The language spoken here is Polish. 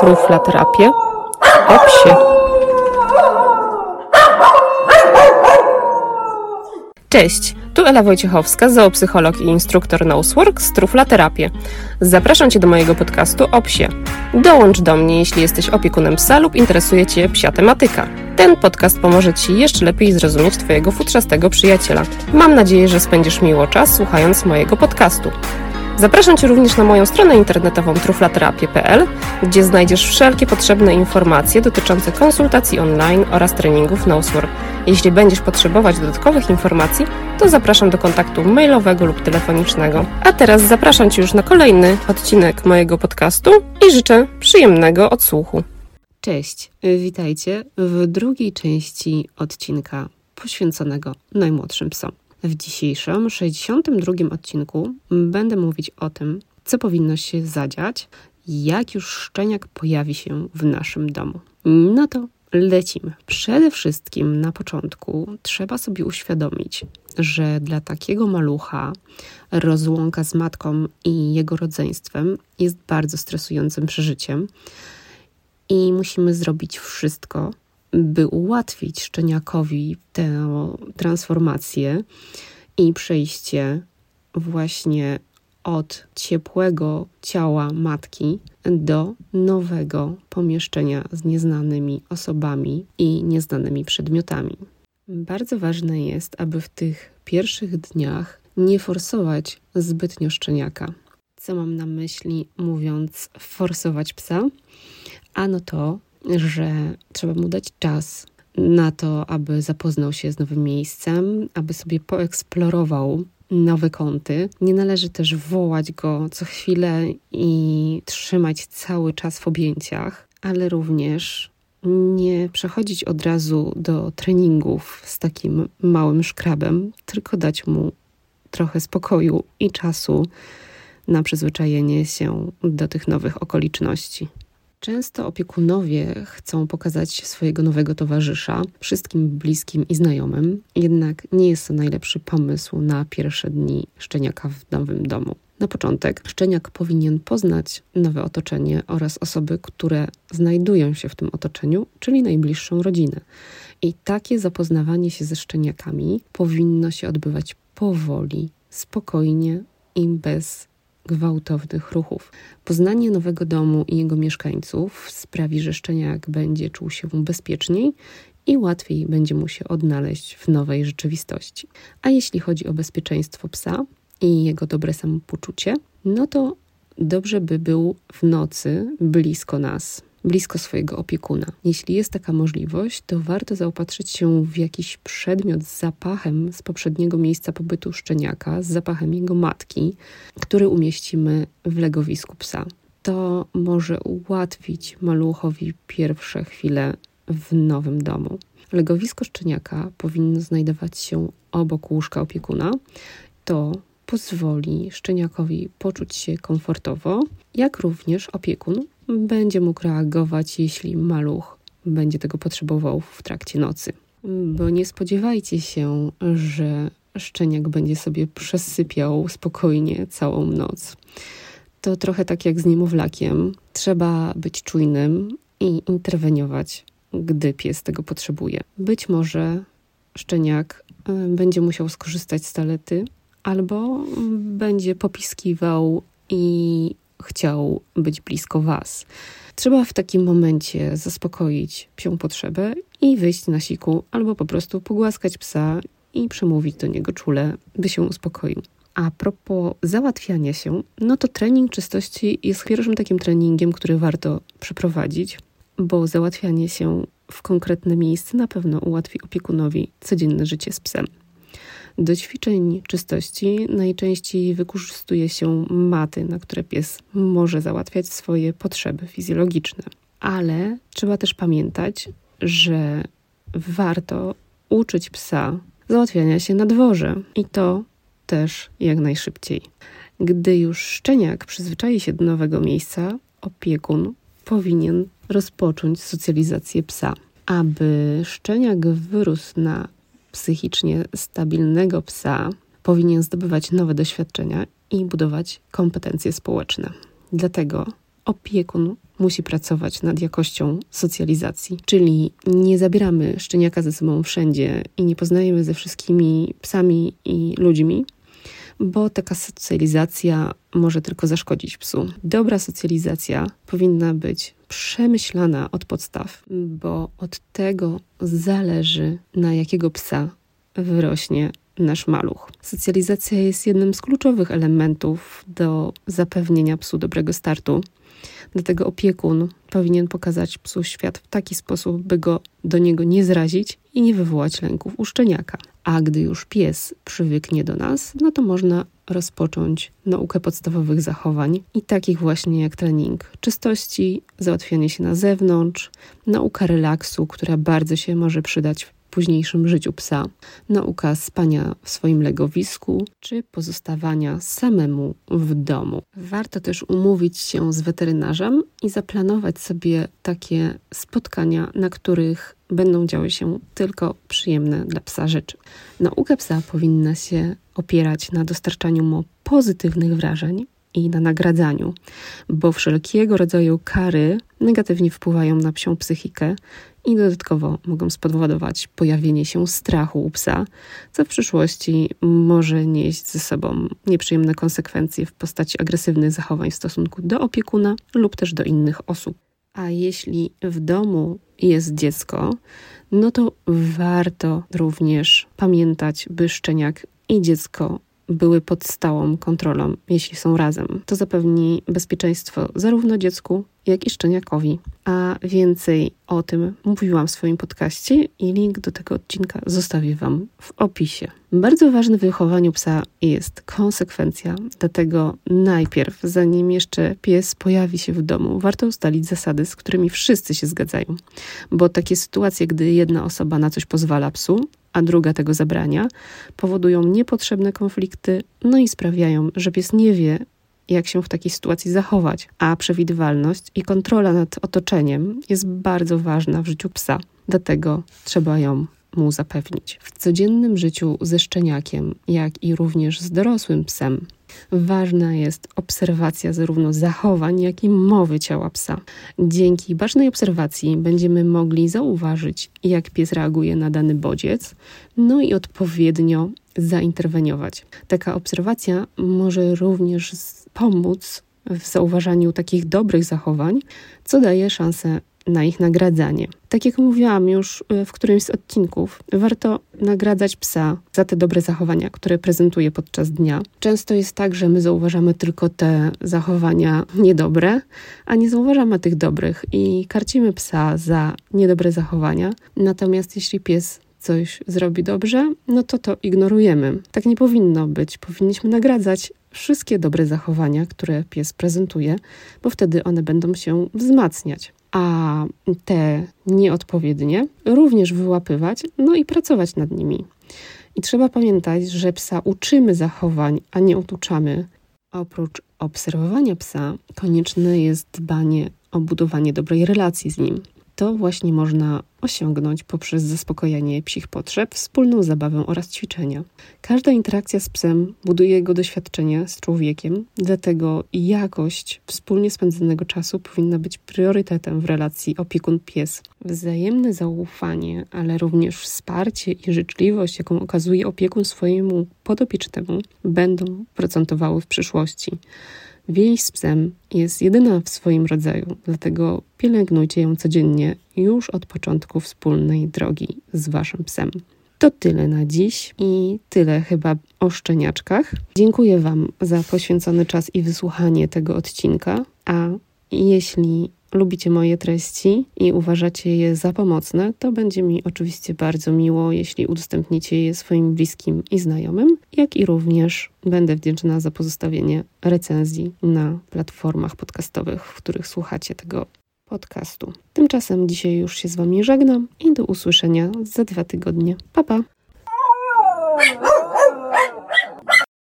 Truflaterapię o psie. Cześć, tu Ela Wojciechowska, zoopsycholog i instruktor Nosework z Truflaterapię. Zapraszam Cię do mojego podcastu o psie. Dołącz do mnie, jeśli jesteś opiekunem psa lub interesuje Cię psia tematyka. Ten podcast pomoże Ci jeszcze lepiej zrozumieć Twojego futrzastego przyjaciela. Mam nadzieję, że spędzisz miło czas słuchając mojego podcastu. Zapraszam Cię również na moją stronę internetową truflaterapię.pl, gdzie znajdziesz wszelkie potrzebne informacje dotyczące konsultacji online oraz treningów Nosework. Jeśli będziesz potrzebować dodatkowych informacji, to zapraszam do kontaktu mailowego lub telefonicznego. A teraz zapraszam Cię już na kolejny odcinek mojego podcastu i życzę przyjemnego odsłuchu. Cześć, witajcie w drugiej części odcinka poświęconego najmłodszym psom. W dzisiejszym 62 odcinku będę mówić o tym, co powinno się zadziać, jak już szczeniak pojawi się w naszym domu. No to lecimy. Przede wszystkim na początku trzeba sobie uświadomić, że dla takiego malucha rozłąka z matką i jego rodzeństwem jest bardzo stresującym przeżyciem i musimy zrobić wszystko, by ułatwić szczeniakowi tę transformację i przejście właśnie od ciepłego ciała matki do nowego pomieszczenia z nieznanymi osobami i nieznanymi przedmiotami. Bardzo ważne jest, aby w tych pierwszych dniach nie forsować zbytnio szczeniaka. Co mam na myśli, mówiąc forsować psa? Ano to, że trzeba mu dać czas na to, aby zapoznał się z nowym miejscem, aby sobie poeksplorował nowe kąty. Nie należy też wołać go co chwilę i trzymać cały czas w objęciach, ale również nie przechodzić od razu do treningów z takim małym szkrabem, tylko dać mu trochę spokoju i czasu na przyzwyczajenie się do tych nowych okoliczności. Często opiekunowie chcą pokazać swojego nowego towarzysza wszystkim bliskim i znajomym, jednak nie jest to najlepszy pomysł na pierwsze dni szczeniaka w nowym domu. Na początek szczeniak powinien poznać nowe otoczenie oraz osoby, które znajdują się w tym otoczeniu, czyli najbliższą rodzinę. I takie zapoznawanie się ze szczeniakami powinno się odbywać powoli, spokojnie i bez gwałtownych ruchów. Poznanie nowego domu i jego mieszkańców sprawi, że szczeniak będzie czuł się bezpieczniej i łatwiej będzie mu się odnaleźć w nowej rzeczywistości. A jeśli chodzi o bezpieczeństwo psa i jego dobre samopoczucie, no to dobrze by był w nocy blisko nas, blisko swojego opiekuna. Jeśli jest taka możliwość, to warto zaopatrzyć się w jakiś przedmiot z zapachem z poprzedniego miejsca pobytu szczeniaka, z zapachem jego matki, który umieścimy w legowisku psa. To może ułatwić maluchowi pierwsze chwile w nowym domu. Legowisko szczeniaka powinno znajdować się obok łóżka opiekuna. To pozwoli szczeniakowi poczuć się komfortowo, jak również opiekun będzie mógł reagować, jeśli maluch będzie tego potrzebował w trakcie nocy. Bo nie spodziewajcie się, że szczeniak będzie sobie przesypiał spokojnie całą noc. To trochę tak jak z niemowlakiem. Trzeba być czujnym i interweniować, gdy pies tego potrzebuje. Być może szczeniak e, będzie musiał skorzystać z talety, albo będzie popiskiwał i chciał być blisko Was. Trzeba w takim momencie zaspokoić psią potrzebę i wyjść na siku, albo po prostu pogłaskać psa i przemówić do niego czule, by się uspokoił. A propos załatwiania się, no to trening czystości jest pierwszym takim treningiem, który warto przeprowadzić, bo załatwianie się w konkretne miejsce na pewno ułatwi opiekunowi codzienne życie z psem. Do ćwiczeń czystości najczęściej wykorzystuje się maty, na które pies może załatwiać swoje potrzeby fizjologiczne. Ale trzeba też pamiętać, że warto uczyć psa załatwiania się na dworze i to też jak najszybciej. Gdy już szczeniak przyzwyczai się do nowego miejsca, opiekun powinien rozpocząć socjalizację psa. Aby szczeniak wyrósł na psychicznie stabilnego psa powinien zdobywać nowe doświadczenia i budować kompetencje społeczne. Dlatego opiekun musi pracować nad jakością socjalizacji. Czyli nie zabieramy szczeniaka ze sobą wszędzie i nie poznajemy ze wszystkimi psami i ludźmi, bo taka socjalizacja może tylko zaszkodzić psu. Dobra socjalizacja powinna być przemyślana od podstaw, bo od tego zależy, na jakiego psa wyrośnie nasz maluch. Socjalizacja jest jednym z kluczowych elementów do zapewnienia psu dobrego startu. Dlatego opiekun powinien pokazać psu świat w taki sposób, by go do niego nie zrazić i nie wywołać lęków u szczeniaka. A gdy już pies przywyknie do nas, no to można rozpocząć naukę podstawowych zachowań i takich właśnie jak trening czystości, załatwianie się na zewnątrz, nauka relaksu, która bardzo się może przydać późniejszym życiu psa, nauka spania w swoim legowisku czy pozostawania samemu w domu. Warto też umówić się z weterynarzem i zaplanować sobie takie spotkania, na których będą działy się tylko przyjemne dla psa rzeczy. Nauka psa powinna się opierać na dostarczaniu mu pozytywnych wrażeń i na nagradzaniu, bo wszelkiego rodzaju kary negatywnie wpływają na psią psychikę i dodatkowo mogą spowodować pojawienie się strachu u psa, co w przyszłości może nieść ze sobą nieprzyjemne konsekwencje w postaci agresywnych zachowań w stosunku do opiekuna lub też do innych osób. A jeśli w domu jest dziecko, no to warto również pamiętać, by szczeniak i dziecko były pod stałą kontrolą, jeśli są razem. To zapewni bezpieczeństwo zarówno dziecku, jak i szczeniakowi. A więcej o tym mówiłam w swoim podcaście i link do tego odcinka zostawię Wam w opisie. Bardzo ważne w wychowaniu psa jest konsekwencja, dlatego najpierw, zanim jeszcze pies pojawi się w domu, warto ustalić zasady, z którymi wszyscy się zgadzają. Bo takie sytuacje, gdy jedna osoba na coś pozwala psu, a druga tego zabrania, powodują niepotrzebne konflikty, no i sprawiają, że pies nie wie, jak się w takiej sytuacji zachować, a przewidywalność i kontrola nad otoczeniem jest bardzo ważna w życiu psa. Dlatego trzeba ją mu zapewnić. W codziennym życiu ze szczeniakiem, jak i również z dorosłym psem, ważna jest obserwacja zarówno zachowań, jak i mowy ciała psa. Dzięki bacznej obserwacji będziemy mogli zauważyć, jak pies reaguje na dany bodziec, no i odpowiednio zainterweniować. Taka obserwacja może również pomóc w zauważaniu takich dobrych zachowań, co daje szansę na ich nagradzanie. Tak jak mówiłam już e, w którymś z odcinków, warto nagradzać psa za te dobre zachowania, które prezentuje podczas dnia. Często jest tak, że my zauważamy tylko te zachowania niedobre, a nie zauważamy tych dobrych i karcimy psa za niedobre zachowania. Natomiast jeśli pies coś zrobi dobrze, no to to ignorujemy. Tak nie powinno być. Powinniśmy nagradzać wszystkie dobre zachowania, które pies prezentuje, bo wtedy one będą się wzmacniać. A te nieodpowiednie również wyłapywać, no i pracować nad nimi. I trzeba pamiętać, że psa uczymy zachowań, a nie otuczamy. Oprócz obserwowania psa, konieczne jest dbanie o budowanie dobrej relacji z nim to właśnie można osiągnąć poprzez zaspokojenie psich potrzeb, wspólną zabawę oraz ćwiczenia. Każda interakcja z psem buduje jego doświadczenie z człowiekiem, dlatego jakość wspólnie spędzonego czasu powinna być priorytetem w relacji opiekun-pies. Wzajemne zaufanie, ale również wsparcie i życzliwość, jaką okazuje opiekun swojemu podopiecznemu, będą procentowały w przyszłości. Więź z psem jest jedyna w swoim rodzaju, dlatego pielęgnujcie ją codziennie już od początku wspólnej drogi z waszym psem. To tyle na dziś i tyle chyba o szczeniaczkach. Dziękuję Wam za poświęcony czas i wysłuchanie tego odcinka. A jeśli lubicie moje treści i uważacie je za pomocne, to będzie mi oczywiście bardzo miło, jeśli udostępnicie je swoim bliskim i znajomym, jak i również będę wdzięczna za pozostawienie recenzji na platformach podcastowych, w których słuchacie tego podcastu. Tymczasem dzisiaj już się z Wami żegnam i do usłyszenia za dwa tygodnie. Pa pa!